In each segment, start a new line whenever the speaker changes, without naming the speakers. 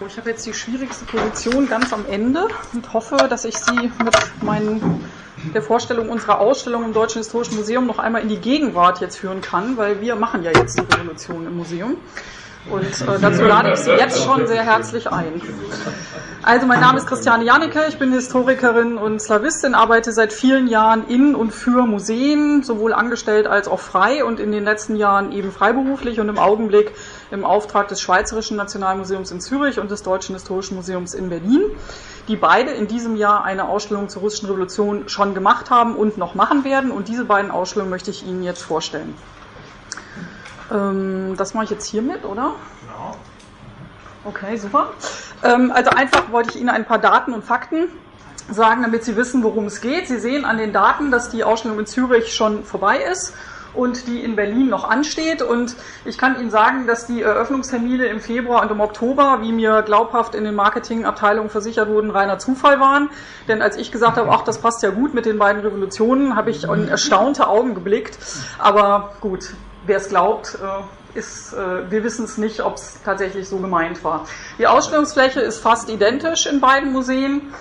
Ich habe jetzt die schwierigste Position ganz am Ende und hoffe, dass ich Sie mit meinen, der Vorstellung unserer Ausstellung im Deutschen Historischen Museum noch einmal in die Gegenwart jetzt führen kann, weil wir machen ja jetzt die Revolution im Museum. Und äh, dazu lade ich Sie jetzt schon sehr herzlich ein. Also mein Name ist Christiane Janneke, ich bin Historikerin und Slawistin, arbeite seit vielen Jahren in und für Museen, sowohl angestellt als auch frei und in den letzten Jahren eben freiberuflich und im Augenblick im Auftrag des Schweizerischen Nationalmuseums in Zürich und des Deutschen Historischen Museums in Berlin, die beide in diesem Jahr eine Ausstellung zur russischen Revolution schon gemacht haben und noch machen werden. Und diese beiden Ausstellungen möchte ich Ihnen jetzt vorstellen. Ähm, das mache ich jetzt hiermit, oder? Ja. Okay, super. Ähm, also einfach wollte ich Ihnen ein paar Daten und Fakten sagen, damit Sie wissen, worum es geht. Sie sehen an den Daten, dass die Ausstellung in Zürich schon vorbei ist und die in Berlin noch ansteht. Und ich kann Ihnen sagen, dass die Eröffnungstermine im Februar und im Oktober, wie mir glaubhaft in den Marketingabteilungen versichert wurden, reiner Zufall waren. Denn als ich gesagt habe, ach, das passt ja gut mit den beiden Revolutionen, habe ich in erstaunte Augen geblickt. Aber gut, wer es glaubt, äh, ist, äh, wir wissen es nicht, ob es tatsächlich so gemeint war. Die Ausstellungsfläche ist fast identisch in beiden Museen.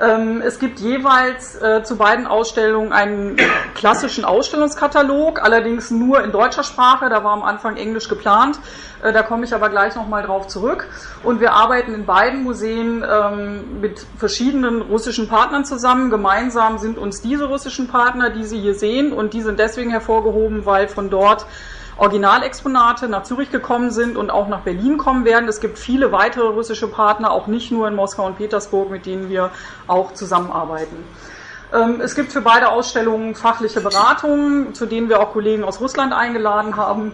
Ähm, es gibt jeweils äh, zu beiden Ausstellungen einen klassischen Ausstellungskatalog, allerdings nur in deutscher Sprache. Da war am Anfang Englisch geplant. Da komme ich aber gleich nochmal drauf zurück. Und wir arbeiten in beiden Museen ähm, mit verschiedenen russischen Partnern zusammen. Gemeinsam sind uns diese russischen Partner, die Sie hier sehen, und die sind deswegen hervorgehoben, weil von dort Originalexponate nach Zürich gekommen sind und auch nach Berlin kommen werden. Es gibt viele weitere russische Partner, auch nicht nur in Moskau und Petersburg, mit denen wir auch zusammenarbeiten. Ähm, es gibt für beide Ausstellungen fachliche Beratungen, zu denen wir auch Kollegen aus Russland eingeladen haben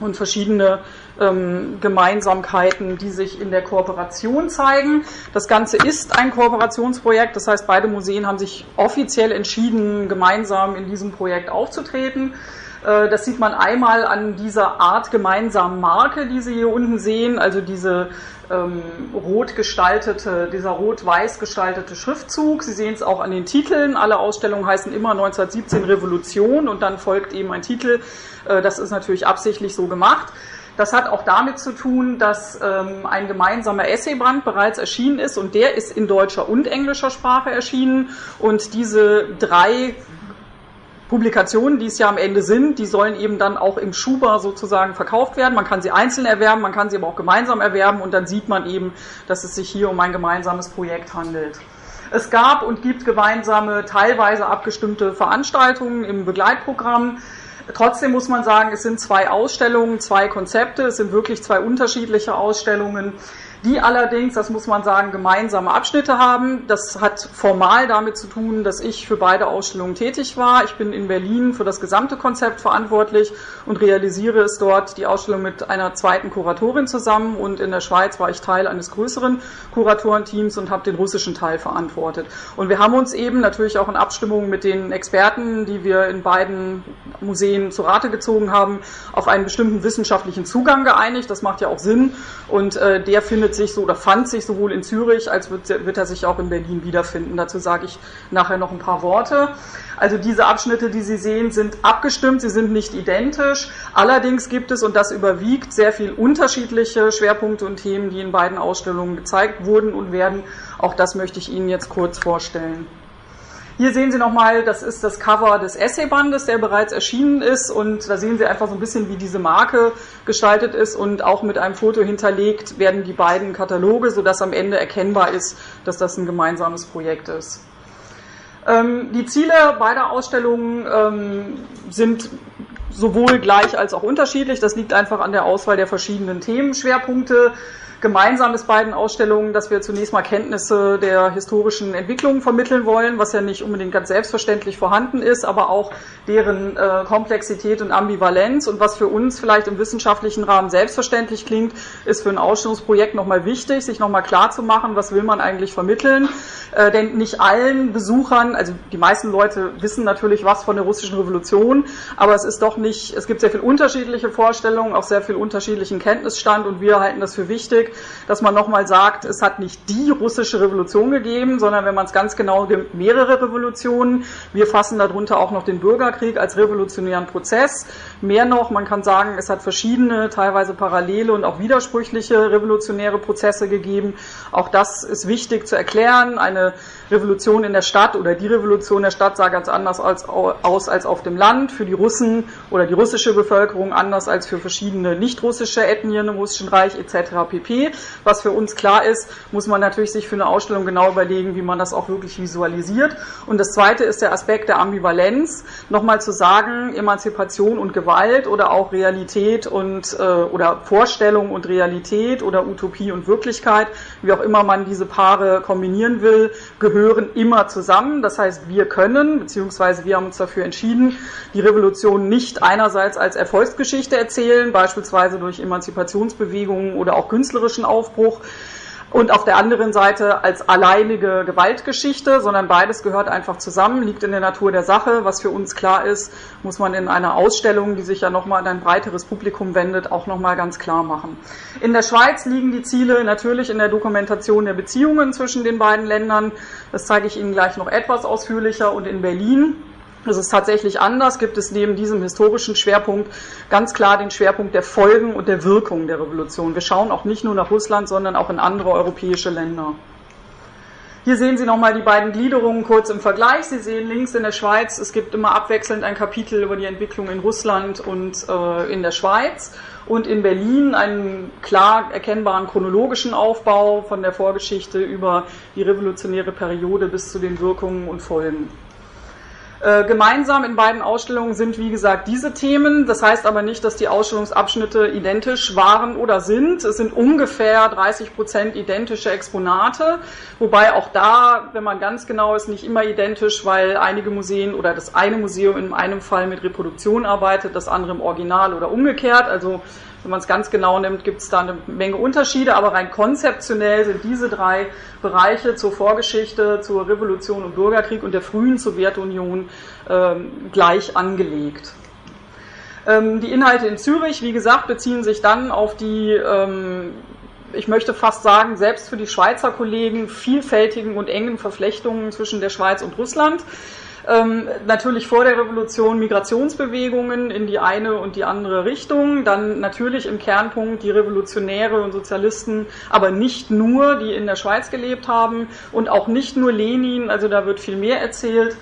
und verschiedene ähm, Gemeinsamkeiten, die sich in der Kooperation zeigen. Das Ganze ist ein Kooperationsprojekt, das heißt, beide Museen haben sich offiziell entschieden, gemeinsam in diesem Projekt aufzutreten. Äh, das sieht man einmal an dieser Art gemeinsamen Marke, die Sie hier unten sehen, also diese ähm, rot gestaltete, dieser rot-weiß gestaltete Schriftzug. Sie sehen es auch an den Titeln. Alle Ausstellungen heißen immer 1917 Revolution und dann folgt eben ein Titel. Äh, das ist natürlich absichtlich so gemacht. Das hat auch damit zu tun, dass ähm, ein gemeinsamer Essayband bereits erschienen ist und der ist in deutscher und englischer Sprache erschienen. Und diese drei Publikationen, die es ja am Ende sind, die sollen eben dann auch im Schuber sozusagen verkauft werden. Man kann sie einzeln erwerben, man kann sie aber auch gemeinsam erwerben und dann sieht man eben, dass es sich hier um ein gemeinsames Projekt handelt. Es gab und gibt gemeinsame, teilweise abgestimmte Veranstaltungen im Begleitprogramm. Trotzdem muss man sagen, es sind zwei Ausstellungen, zwei Konzepte, es sind wirklich zwei unterschiedliche Ausstellungen die allerdings, das muss man sagen, gemeinsame Abschnitte haben. Das hat formal damit zu tun, dass ich für beide Ausstellungen tätig war. Ich bin in Berlin für das gesamte Konzept verantwortlich und realisiere es dort die Ausstellung mit einer zweiten Kuratorin zusammen. Und in der Schweiz war ich Teil eines größeren Kuratorenteams und habe den russischen Teil verantwortet. Und wir haben uns eben natürlich auch in Abstimmung mit den Experten, die wir in beiden Museen zu Rate gezogen haben, auf einen bestimmten wissenschaftlichen Zugang geeinigt. Das macht ja auch Sinn. Und äh, der findet findet sich so oder fand sich sowohl in Zürich als wird, wird er sich auch in Berlin wiederfinden. Dazu sage ich nachher noch ein paar Worte. Also diese Abschnitte, die Sie sehen, sind abgestimmt, sie sind nicht identisch. Allerdings gibt es, und das überwiegt, sehr viel unterschiedliche Schwerpunkte und Themen, die in beiden Ausstellungen gezeigt wurden und werden. Auch das möchte ich Ihnen jetzt kurz vorstellen. Hier sehen Sie nochmal, das ist das Cover des Essaybandes, der bereits erschienen ist. Und da sehen Sie einfach so ein bisschen, wie diese Marke gestaltet ist. Und auch mit einem Foto hinterlegt werden die beiden Kataloge, sodass am Ende erkennbar ist, dass das ein gemeinsames Projekt ist. Ähm, die Ziele beider Ausstellungen ähm, sind sowohl gleich als auch unterschiedlich. Das liegt einfach an der Auswahl der verschiedenen Themenschwerpunkte. Gemeinsam ist beiden Ausstellungen, dass wir zunächst mal Kenntnisse der historischen Entwicklung vermitteln wollen, was ja nicht unbedingt ganz selbstverständlich vorhanden ist, aber auch deren äh, Komplexität und Ambivalenz. Und was für uns vielleicht im wissenschaftlichen Rahmen selbstverständlich klingt, ist für ein Ausstellungsprojekt nochmal wichtig, sich nochmal klar zu machen, was will man eigentlich vermitteln. Äh, denn nicht allen Besuchern, also die meisten Leute wissen natürlich was von der russischen Revolution, aber es ist doch nicht, es gibt sehr viel unterschiedliche Vorstellungen, auch sehr viel unterschiedlichen Kenntnisstand und wir halten das für wichtig, dass man nochmal sagt, es hat nicht die russische Revolution gegeben, sondern wenn man es ganz genau nimmt, mehrere Revolutionen. Wir fassen darunter auch noch den Bürgerkrieg als revolutionären Prozess. Mehr noch, man kann sagen, es hat verschiedene, teilweise parallele und auch widersprüchliche revolutionäre Prozesse gegeben. Auch das ist wichtig zu erklären. Eine Revolution in der Stadt oder die Revolution der Stadt sah ganz anders als, aus als auf dem Land. Für die Russen oder die russische Bevölkerung anders als für verschiedene nicht-russische Ethnien im Russischen Reich etc. pp. Was für uns klar ist, muss man natürlich sich für eine Ausstellung genau überlegen, wie man das auch wirklich visualisiert. Und das Zweite ist der Aspekt der Ambivalenz. Nochmal zu sagen, Emanzipation und Gewalt oder auch Realität und äh, oder Vorstellung und Realität oder Utopie und Wirklichkeit, wie auch immer man diese Paare kombinieren will, gehören immer zusammen. Das heißt, wir können, beziehungsweise wir haben uns dafür entschieden, die Revolution nicht einerseits als Erfolgsgeschichte erzählen, beispielsweise durch Emanzipationsbewegungen oder auch künstlerischen Aufbruch, und auf der anderen Seite als alleinige Gewaltgeschichte, sondern beides gehört einfach zusammen, liegt in der Natur der Sache. Was für uns klar ist, muss man in einer Ausstellung, die sich ja nochmal an ein breiteres Publikum wendet, auch nochmal ganz klar machen. In der Schweiz liegen die Ziele natürlich in der Dokumentation der Beziehungen zwischen den beiden Ländern. Das zeige ich Ihnen gleich noch etwas ausführlicher und in Berlin es ist tatsächlich anders, gibt es neben diesem historischen Schwerpunkt ganz klar den Schwerpunkt der Folgen und der Wirkung der Revolution. Wir schauen auch nicht nur nach Russland, sondern auch in andere europäische Länder. Hier sehen Sie nochmal die beiden Gliederungen kurz im Vergleich. Sie sehen links in der Schweiz, es gibt immer abwechselnd ein Kapitel über die Entwicklung in Russland und äh, in der Schweiz und in Berlin einen klar erkennbaren chronologischen Aufbau von der Vorgeschichte über die revolutionäre Periode bis zu den Wirkungen und Folgen. Äh, gemeinsam in beiden Ausstellungen sind, wie gesagt, diese Themen. Das heißt aber nicht, dass die Ausstellungsabschnitte identisch waren oder sind. Es sind ungefähr 30 Prozent identische Exponate, wobei auch da, wenn man ganz genau ist, nicht immer identisch, weil einige Museen oder das eine Museum in einem Fall mit Reproduktion arbeitet, das andere im Original oder umgekehrt. Also wenn man es ganz genau nimmt, gibt es da eine Menge Unterschiede, aber rein konzeptionell sind diese drei Bereiche zur Vorgeschichte, zur Revolution und Bürgerkrieg und der frühen Sowjetunion ähm, gleich angelegt. Ähm, die Inhalte in Zürich, wie gesagt, beziehen sich dann auf die ähm, ich möchte fast sagen, selbst für die Schweizer Kollegen vielfältigen und engen Verflechtungen zwischen der Schweiz und Russland. Ähm, natürlich vor der Revolution Migrationsbewegungen in die eine und die andere Richtung. Dann natürlich im Kernpunkt die Revolutionäre und Sozialisten, aber nicht nur, die in der Schweiz gelebt haben und auch nicht nur Lenin, also da wird viel mehr erzählt.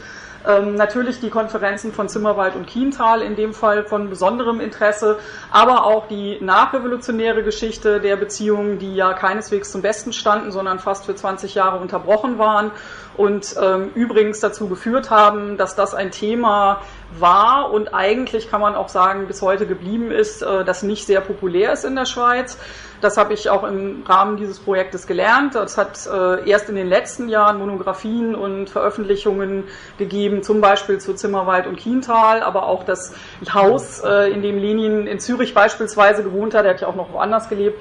Ähm, natürlich die Konferenzen von Zimmerwald und Kiental in dem Fall von besonderem Interesse, aber auch die nachrevolutionäre Geschichte der Beziehungen, die ja keineswegs zum Besten standen, sondern fast für 20 Jahre unterbrochen waren und ähm, übrigens dazu geführt haben, dass das ein Thema war und eigentlich kann man auch sagen, bis heute geblieben ist, äh, das nicht sehr populär ist in der Schweiz. Das habe ich auch im Rahmen dieses Projektes gelernt. Es hat äh, erst in den letzten Jahren Monographien und Veröffentlichungen gegeben, zum Beispiel zu Zimmerwald und Kiental, aber auch das Haus, äh, in dem Lenin in Zürich beispielsweise gewohnt hat, der hat ja auch noch woanders gelebt,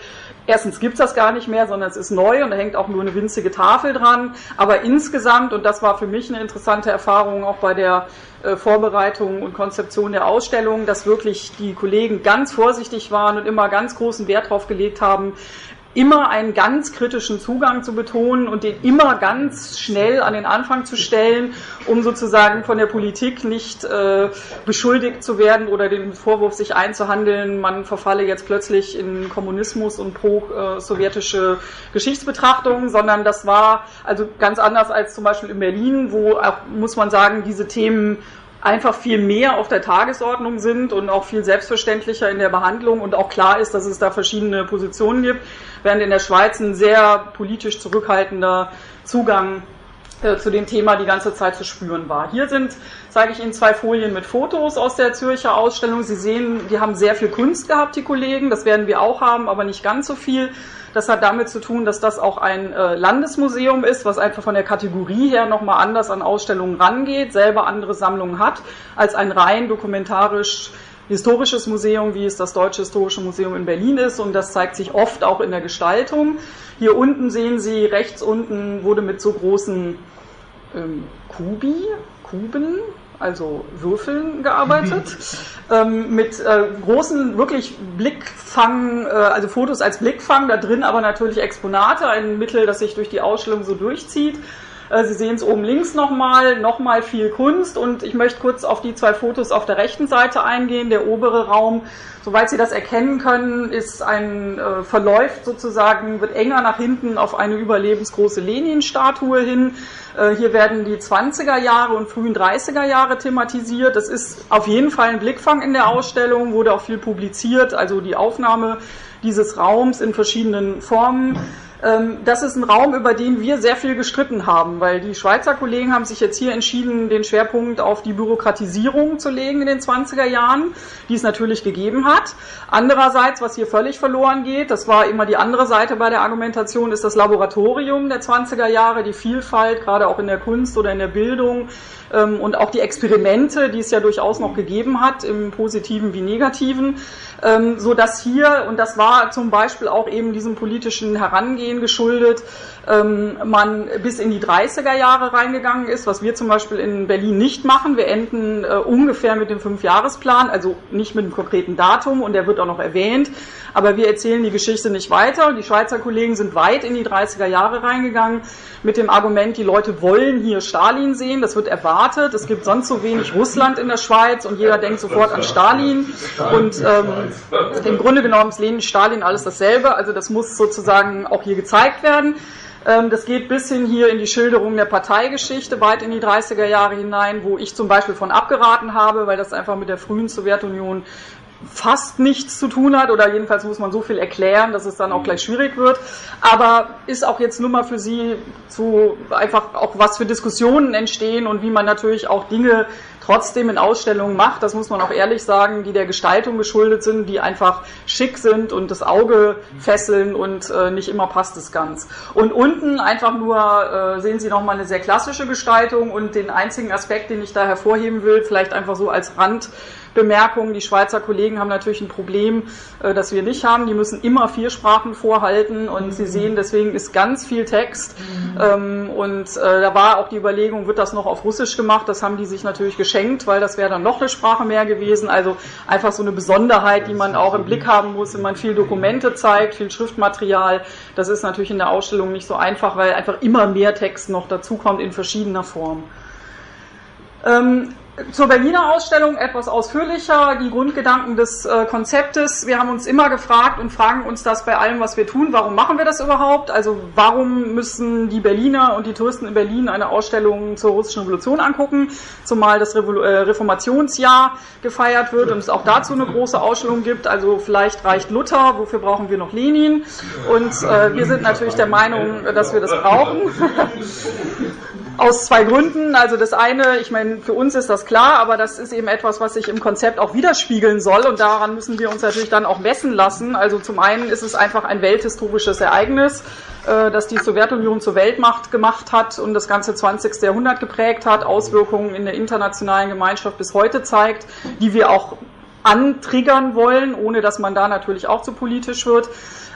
Erstens gibt es das gar nicht mehr, sondern es ist neu und da hängt auch nur eine winzige Tafel dran. Aber insgesamt, und das war für mich eine interessante Erfahrung auch bei der Vorbereitung und Konzeption der Ausstellung, dass wirklich die Kollegen ganz vorsichtig waren und immer ganz großen Wert darauf gelegt haben, immer einen ganz kritischen Zugang zu betonen und den immer ganz schnell an den Anfang zu stellen, um sozusagen von der Politik nicht äh, beschuldigt zu werden oder den Vorwurf sich einzuhandeln, man verfalle jetzt plötzlich in Kommunismus und pro-sowjetische äh, Geschichtsbetrachtung, sondern das war also ganz anders als zum Beispiel in Berlin, wo auch, muss man sagen, diese Themen einfach viel mehr auf der Tagesordnung sind und auch viel selbstverständlicher in der Behandlung und auch klar ist, dass es da verschiedene Positionen gibt, während in der Schweiz ein sehr politisch zurückhaltender Zugang äh, zu dem Thema die ganze Zeit zu spüren war. Hier sind, zeige ich Ihnen zwei Folien mit Fotos aus der Zürcher Ausstellung. Sie sehen, die haben sehr viel Kunst gehabt, die Kollegen. Das werden wir auch haben, aber nicht ganz so viel. Das hat damit zu tun, dass das auch ein äh, Landesmuseum ist, was einfach von der Kategorie her nochmal anders an Ausstellungen rangeht, selber andere Sammlungen hat, als ein rein dokumentarisch historisches Museum, wie es das Deutsche Historische Museum in Berlin ist. Und das zeigt sich oft auch in der Gestaltung. Hier unten sehen Sie, rechts unten wurde mit so großen ähm, Kubi, Kuben, also Würfeln, gearbeitet, ähm, mit äh, großen, wirklich Blickfang, äh, also Fotos als Blickfang, da drin aber natürlich Exponate, ein Mittel, das sich durch die Ausstellung so durchzieht. Äh, Sie sehen es oben links nochmal, nochmal viel Kunst und ich möchte kurz auf die zwei Fotos auf der rechten Seite eingehen. Der obere Raum, soweit Sie das erkennen können, ist ein, äh, verläuft sozusagen, wird enger nach hinten auf eine überlebensgroße Lenin-Statue hin. Äh, hier werden die 20er Jahre und frühen 30er Jahre thematisiert. Das ist auf jeden Fall ein Blickfang in der Ausstellung, wurde auch viel publiziert, also die Aufnahme dieses Raums in verschiedenen Formen. Ähm, das ist ein Raum, über den wir sehr viel gestritten haben, weil die Schweizer Kollegen haben sich jetzt hier entschieden, den Schwerpunkt auf die Bürokratisierung zu legen in den 20er Jahren, die es natürlich gegeben hat. Andererseits, was hier völlig verloren geht, das war immer die andere Seite bei der Argumentation, ist das Laboratorium der 20er Jahre, die Vielfalt, gerade auch in der Kunst oder in der Bildung und auch die Experimente, die es ja durchaus noch gegeben hat, im positiven wie negativen ähm, so dass hier, und das war zum Beispiel auch eben diesem politischen Herangehen geschuldet, ähm, man bis in die 30er Jahre reingegangen ist, was wir zum Beispiel in Berlin nicht machen. Wir enden äh, ungefähr mit dem Fünfjahresplan, also nicht mit einem konkreten Datum und der wird auch noch erwähnt, aber wir erzählen die Geschichte nicht weiter. Die Schweizer Kollegen sind weit in die 30er Jahre reingegangen mit dem Argument, die Leute wollen hier Stalin sehen, das wird erwartet, es gibt sonst so wenig Russland in der Schweiz und jeder denkt sofort an Stalin. Und ähm, im Grunde genommen ist Lenin, Stalin alles dasselbe, also das muss sozusagen auch hier gezeigt werden. Ähm, das geht bis hin hier in die Schilderung der Parteigeschichte, weit in die 30er Jahre hinein, wo ich zum Beispiel von abgeraten habe, weil das einfach mit der frühen Sowjetunion fast nichts zu tun hat oder jedenfalls muss man so viel erklären, dass es dann auch gleich schwierig wird. Aber ist auch jetzt nur mal für Sie zu einfach auch was für Diskussionen entstehen und wie man natürlich auch Dinge trotzdem in Ausstellungen macht, das muss man auch ehrlich sagen, die der Gestaltung geschuldet sind, die einfach schick sind und das Auge fesseln und äh, nicht immer passt es ganz. Und unten einfach nur äh, sehen Sie nochmal eine sehr klassische Gestaltung und den einzigen Aspekt, den ich da hervorheben will, vielleicht einfach so als Rand Bemerkung. Die Schweizer Kollegen haben natürlich ein Problem, äh, das wir nicht haben. Die müssen immer vier Sprachen vorhalten und mhm. Sie sehen, deswegen ist ganz viel Text. Mhm. Ähm, und äh, da war auch die Überlegung, wird das noch auf Russisch gemacht? Das haben die sich natürlich geschenkt, weil das wäre dann noch eine Sprache mehr gewesen. Also einfach so eine Besonderheit, die man auch im Blick haben muss, wenn man viel Dokumente zeigt, viel Schriftmaterial. Das ist natürlich in der Ausstellung nicht so einfach, weil einfach immer mehr Text noch dazukommt in verschiedener Form. Ähm, zur Berliner Ausstellung etwas ausführlicher, die Grundgedanken des äh, Konzeptes. Wir haben uns immer gefragt und fragen uns das bei allem, was wir tun. Warum machen wir das überhaupt? Also warum müssen die Berliner und die Touristen in Berlin eine Ausstellung zur russischen Revolution angucken? Zumal das Revol äh, Reformationsjahr gefeiert wird und es auch dazu eine große Ausstellung gibt. Also vielleicht reicht Luther, wofür brauchen wir noch Lenin? Und äh, wir sind natürlich der Meinung, dass wir das brauchen. Aus zwei Gründen. Also das eine, ich meine, für uns ist das klar, aber das ist eben etwas, was sich im Konzept auch widerspiegeln soll und daran müssen wir uns natürlich dann auch messen lassen. Also zum einen ist es einfach ein welthistorisches Ereignis, äh, das die Sowjetunion zur Weltmacht gemacht hat und das ganze 20. Jahrhundert geprägt hat, Auswirkungen in der internationalen Gemeinschaft bis heute zeigt, die wir auch antriggern wollen, ohne dass man da natürlich auch zu politisch wird.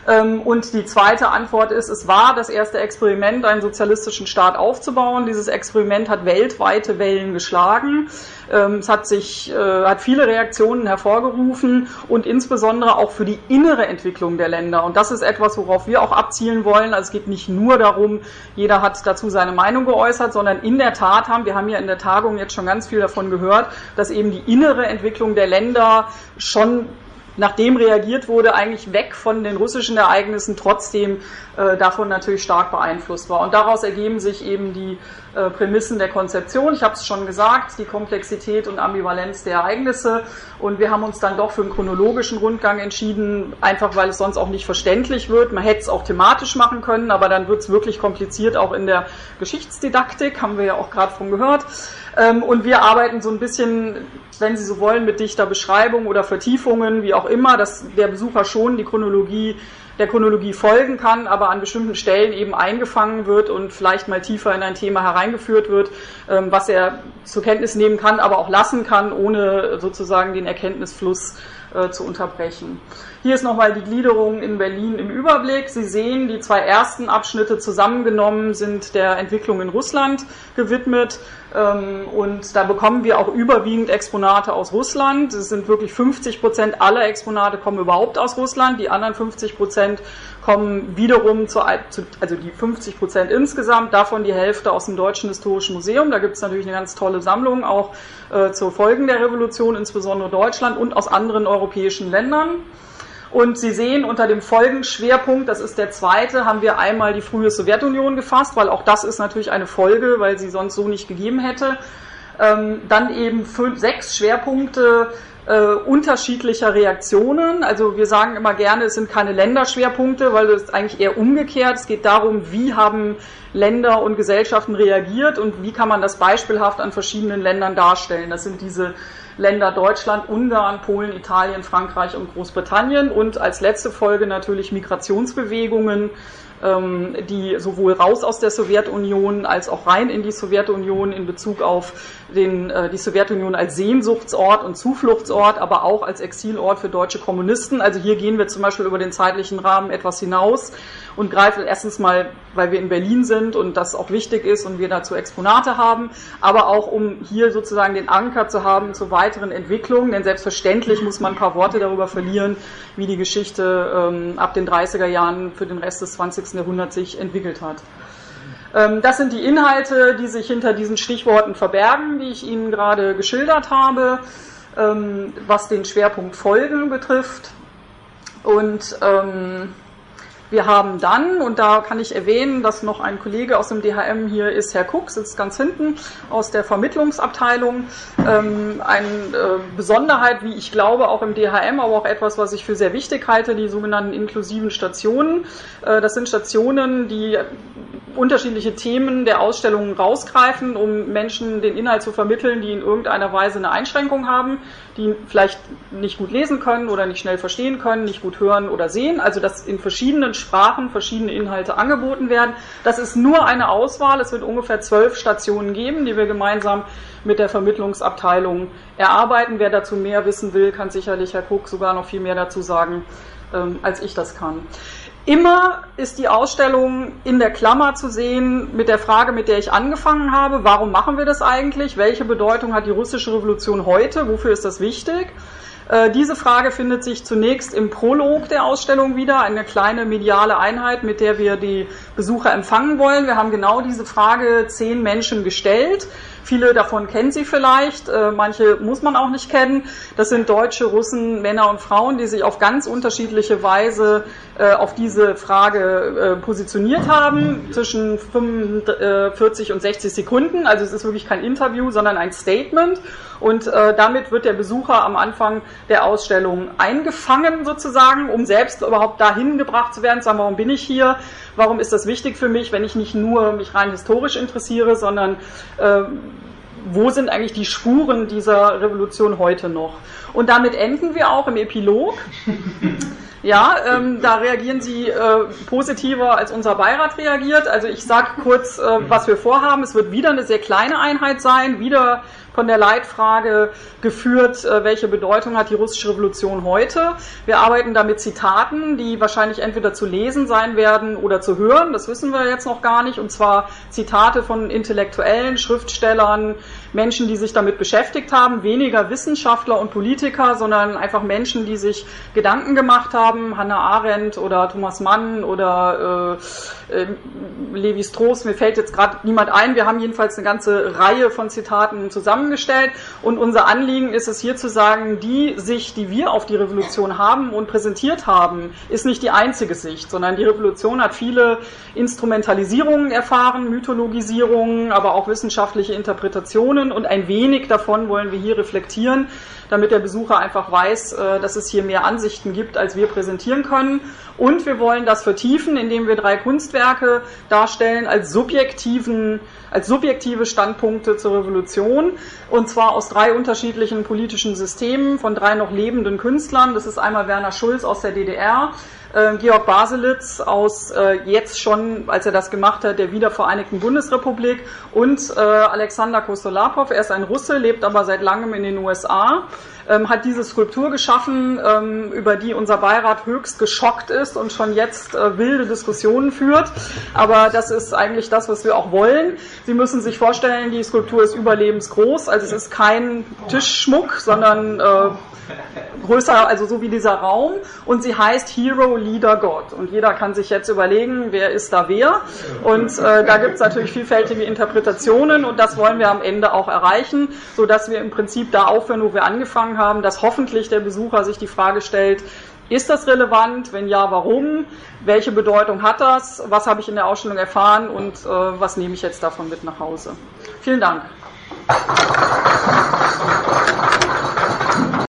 Ähm, und die zweite Antwort ist, es war das erste Experiment, einen sozialistischen Staat aufzubauen. Dieses Experiment hat weltweite Wellen geschlagen. Ähm, es hat sich, äh, hat viele Reaktionen hervorgerufen und insbesondere auch für die innere Entwicklung der Länder. Und das ist etwas, worauf wir auch abzielen wollen. Also es geht nicht nur darum, jeder hat dazu seine Meinung geäußert, sondern in der Tat haben, wir haben ja in der Tagung jetzt schon ganz viel davon gehört, dass eben die innere Entwicklung der Länder schon nachdem reagiert wurde, eigentlich weg von den russischen Ereignissen, trotzdem äh, davon natürlich stark beeinflusst war. Und daraus ergeben sich eben die äh, Prämissen der Konzeption. Ich habe es schon gesagt, die Komplexität und Ambivalenz der Ereignisse. Und wir haben uns dann doch für einen chronologischen Rundgang entschieden, einfach weil es sonst auch nicht verständlich wird. Man hätte es auch thematisch machen können, aber dann wird es wirklich kompliziert, auch in der Geschichtsdidaktik, haben wir ja auch gerade von gehört. Ähm, und wir arbeiten so ein bisschen, wenn Sie so wollen, mit dichter Beschreibung oder Vertiefungen, wie auch immer, dass der Besucher schon die Chronologie der Chronologie folgen kann, aber an bestimmten Stellen eben eingefangen wird und vielleicht mal tiefer in ein Thema hereingeführt wird, ähm, was er zur Kenntnis nehmen kann, aber auch lassen kann, ohne sozusagen den Erkenntnisfluss äh, zu unterbrechen. Hier ist nochmal die Gliederung in Berlin im Überblick. Sie sehen, die zwei ersten Abschnitte zusammengenommen sind der Entwicklung in Russland gewidmet. Ähm, und da bekommen wir auch überwiegend Exponate aus Russland. Es sind wirklich 50 Prozent aller Exponate kommen überhaupt aus Russland. Die anderen 50 Prozent kommen wiederum zu, also die 50 Prozent insgesamt, davon die Hälfte aus dem Deutschen Historischen Museum. Da gibt es natürlich eine ganz tolle Sammlung auch äh, zu Folgen der Revolution, insbesondere Deutschland und aus anderen europäischen Ländern. Und Sie sehen unter dem Folgenschwerpunkt, das ist der zweite, haben wir einmal die frühe Sowjetunion gefasst, weil auch das ist natürlich eine Folge, weil sie sonst so nicht gegeben hätte. Ähm, dann eben fünf, sechs Schwerpunkte äh, unterschiedlicher Reaktionen. Also wir sagen immer gerne, es sind keine Länderschwerpunkte, weil es ist eigentlich eher umgekehrt. Es geht darum, wie haben Länder und Gesellschaften reagiert und wie kann man das beispielhaft an verschiedenen Ländern darstellen. Das sind diese Länder Deutschland, Ungarn, Polen, Italien, Frankreich und Großbritannien. Und als letzte Folge natürlich Migrationsbewegungen, ähm, die sowohl raus aus der Sowjetunion als auch rein in die Sowjetunion in Bezug auf den, äh, die Sowjetunion als Sehnsuchtsort und Zufluchtsort, aber auch als Exilort für deutsche Kommunisten. Also hier gehen wir zum Beispiel über den zeitlichen Rahmen etwas hinaus und greifen erstens mal, weil wir in Berlin sind und das auch wichtig ist und wir dazu Exponate haben, aber auch um hier sozusagen den Anker zu haben zu weiteren Entwicklungen, denn selbstverständlich muss man ein paar Worte darüber verlieren, wie die Geschichte ähm, ab den 30er Jahren für den Rest des 20. Jahrhunderts sich entwickelt hat. Ähm, das sind die Inhalte, die sich hinter diesen Stichworten verbergen, die ich Ihnen gerade geschildert habe, ähm, was den Schwerpunkt Folgen betrifft. Und ähm, wir haben dann, und da kann ich erwähnen, dass noch ein Kollege aus dem DHM hier ist, Herr Kuck, sitzt ganz hinten aus der Vermittlungsabteilung. Ähm, eine äh, Besonderheit, wie ich glaube, auch im DHM, aber auch etwas, was ich für sehr wichtig halte, die sogenannten inklusiven Stationen. Äh, das sind Stationen, die unterschiedliche Themen der Ausstellungen rausgreifen, um Menschen den Inhalt zu vermitteln, die in irgendeiner Weise eine Einschränkung haben, die vielleicht nicht gut lesen können oder nicht schnell verstehen können, nicht gut hören oder sehen. Also dass in verschiedenen Sprachen verschiedene Inhalte angeboten werden. Das ist nur eine Auswahl. Es wird ungefähr zwölf Stationen geben, die wir gemeinsam mit der Vermittlungsabteilung erarbeiten. Wer dazu mehr wissen will, kann sicherlich Herr Cook sogar noch viel mehr dazu sagen, ähm, als ich das kann. Immer ist die Ausstellung in der Klammer zu sehen mit der Frage, mit der ich angefangen habe, warum machen wir das eigentlich? Welche Bedeutung hat die russische Revolution heute? Wofür ist das wichtig? Äh, diese Frage findet sich zunächst im Prolog der Ausstellung wieder, eine kleine mediale Einheit, mit der wir die Besucher empfangen wollen. Wir haben genau diese Frage zehn Menschen gestellt. Viele davon kennen Sie vielleicht, äh, manche muss man auch nicht kennen. Das sind Deutsche, Russen, Männer und Frauen, die sich auf ganz unterschiedliche Weise äh, auf diese Frage positioniert haben, zwischen 45 und 60 Sekunden. Also es ist wirklich kein Interview, sondern ein Statement. Und damit wird der Besucher am Anfang der Ausstellung eingefangen sozusagen, um selbst überhaupt dahin gebracht zu werden, zu sagen, warum bin ich hier, warum ist das wichtig für mich, wenn ich nicht nur mich rein historisch interessiere, sondern äh, wo sind eigentlich die Spuren dieser Revolution heute noch? Und damit enden wir auch im Epilog. Ja, ähm, da reagieren Sie äh, positiver, als unser Beirat reagiert. Also ich sage kurz, äh, was wir vorhaben. Es wird wieder eine sehr kleine Einheit sein, wieder von der Leitfrage geführt, äh, welche Bedeutung hat die russische Revolution heute. Wir arbeiten da mit Zitaten, die wahrscheinlich entweder zu lesen sein werden oder zu hören. Das wissen wir jetzt noch gar nicht. Und zwar Zitate von Intellektuellen, Schriftstellern, Menschen, die sich damit beschäftigt haben, weniger Wissenschaftler und Politiker, sondern einfach Menschen, die sich Gedanken gemacht haben, Hannah Arendt oder Thomas Mann oder äh, äh, Levi Strauss, mir fällt jetzt gerade niemand ein. Wir haben jedenfalls eine ganze Reihe von Zitaten zusammengestellt und unser Anliegen ist es hier zu sagen, die Sicht, die wir auf die Revolution haben und präsentiert haben, ist nicht die einzige Sicht, sondern die Revolution hat viele Instrumentalisierungen erfahren, Mythologisierungen, aber auch wissenschaftliche Interpretationen und ein wenig davon wollen wir hier reflektieren, damit der Besucher einfach weiß, äh, dass es hier mehr Ansichten gibt, als wir präsentieren können. Und wir wollen das vertiefen, indem wir drei Kunstwerke darstellen als subjektiven als subjektive Standpunkte zur Revolution und zwar aus drei unterschiedlichen politischen Systemen von drei noch lebenden Künstlern. Das ist einmal Werner Schulz aus der DDR, äh, Georg Baselitz aus äh, jetzt schon, als er das gemacht hat, der wiedervereinigten Bundesrepublik und äh, Alexander Kostolapov. Er ist ein Russe, lebt aber seit langem in den USA ähm, hat diese Skulptur geschaffen, ähm, über die unser Beirat höchst geschockt ist und schon jetzt äh, wilde Diskussionen führt. Aber das ist eigentlich das, was wir auch wollen. Sie müssen sich vorstellen, die Skulptur ist überlebensgroß, also es ist kein Tischschmuck, sondern äh, größer, also so wie dieser Raum. Und sie heißt Hero, Leader, God. Und jeder kann sich jetzt überlegen, wer ist da wer. Und äh, da gibt es natürlich vielfältige Interpretationen und das wollen wir am Ende auch erreichen, sodass wir im Prinzip da aufhören, wo wir angefangen haben, dass hoffentlich der Besucher sich die Frage stellt, ist das relevant? Wenn ja, warum? Welche Bedeutung hat das? Was habe ich in der Ausstellung erfahren und äh, was nehme ich jetzt davon mit nach Hause? Vielen Dank.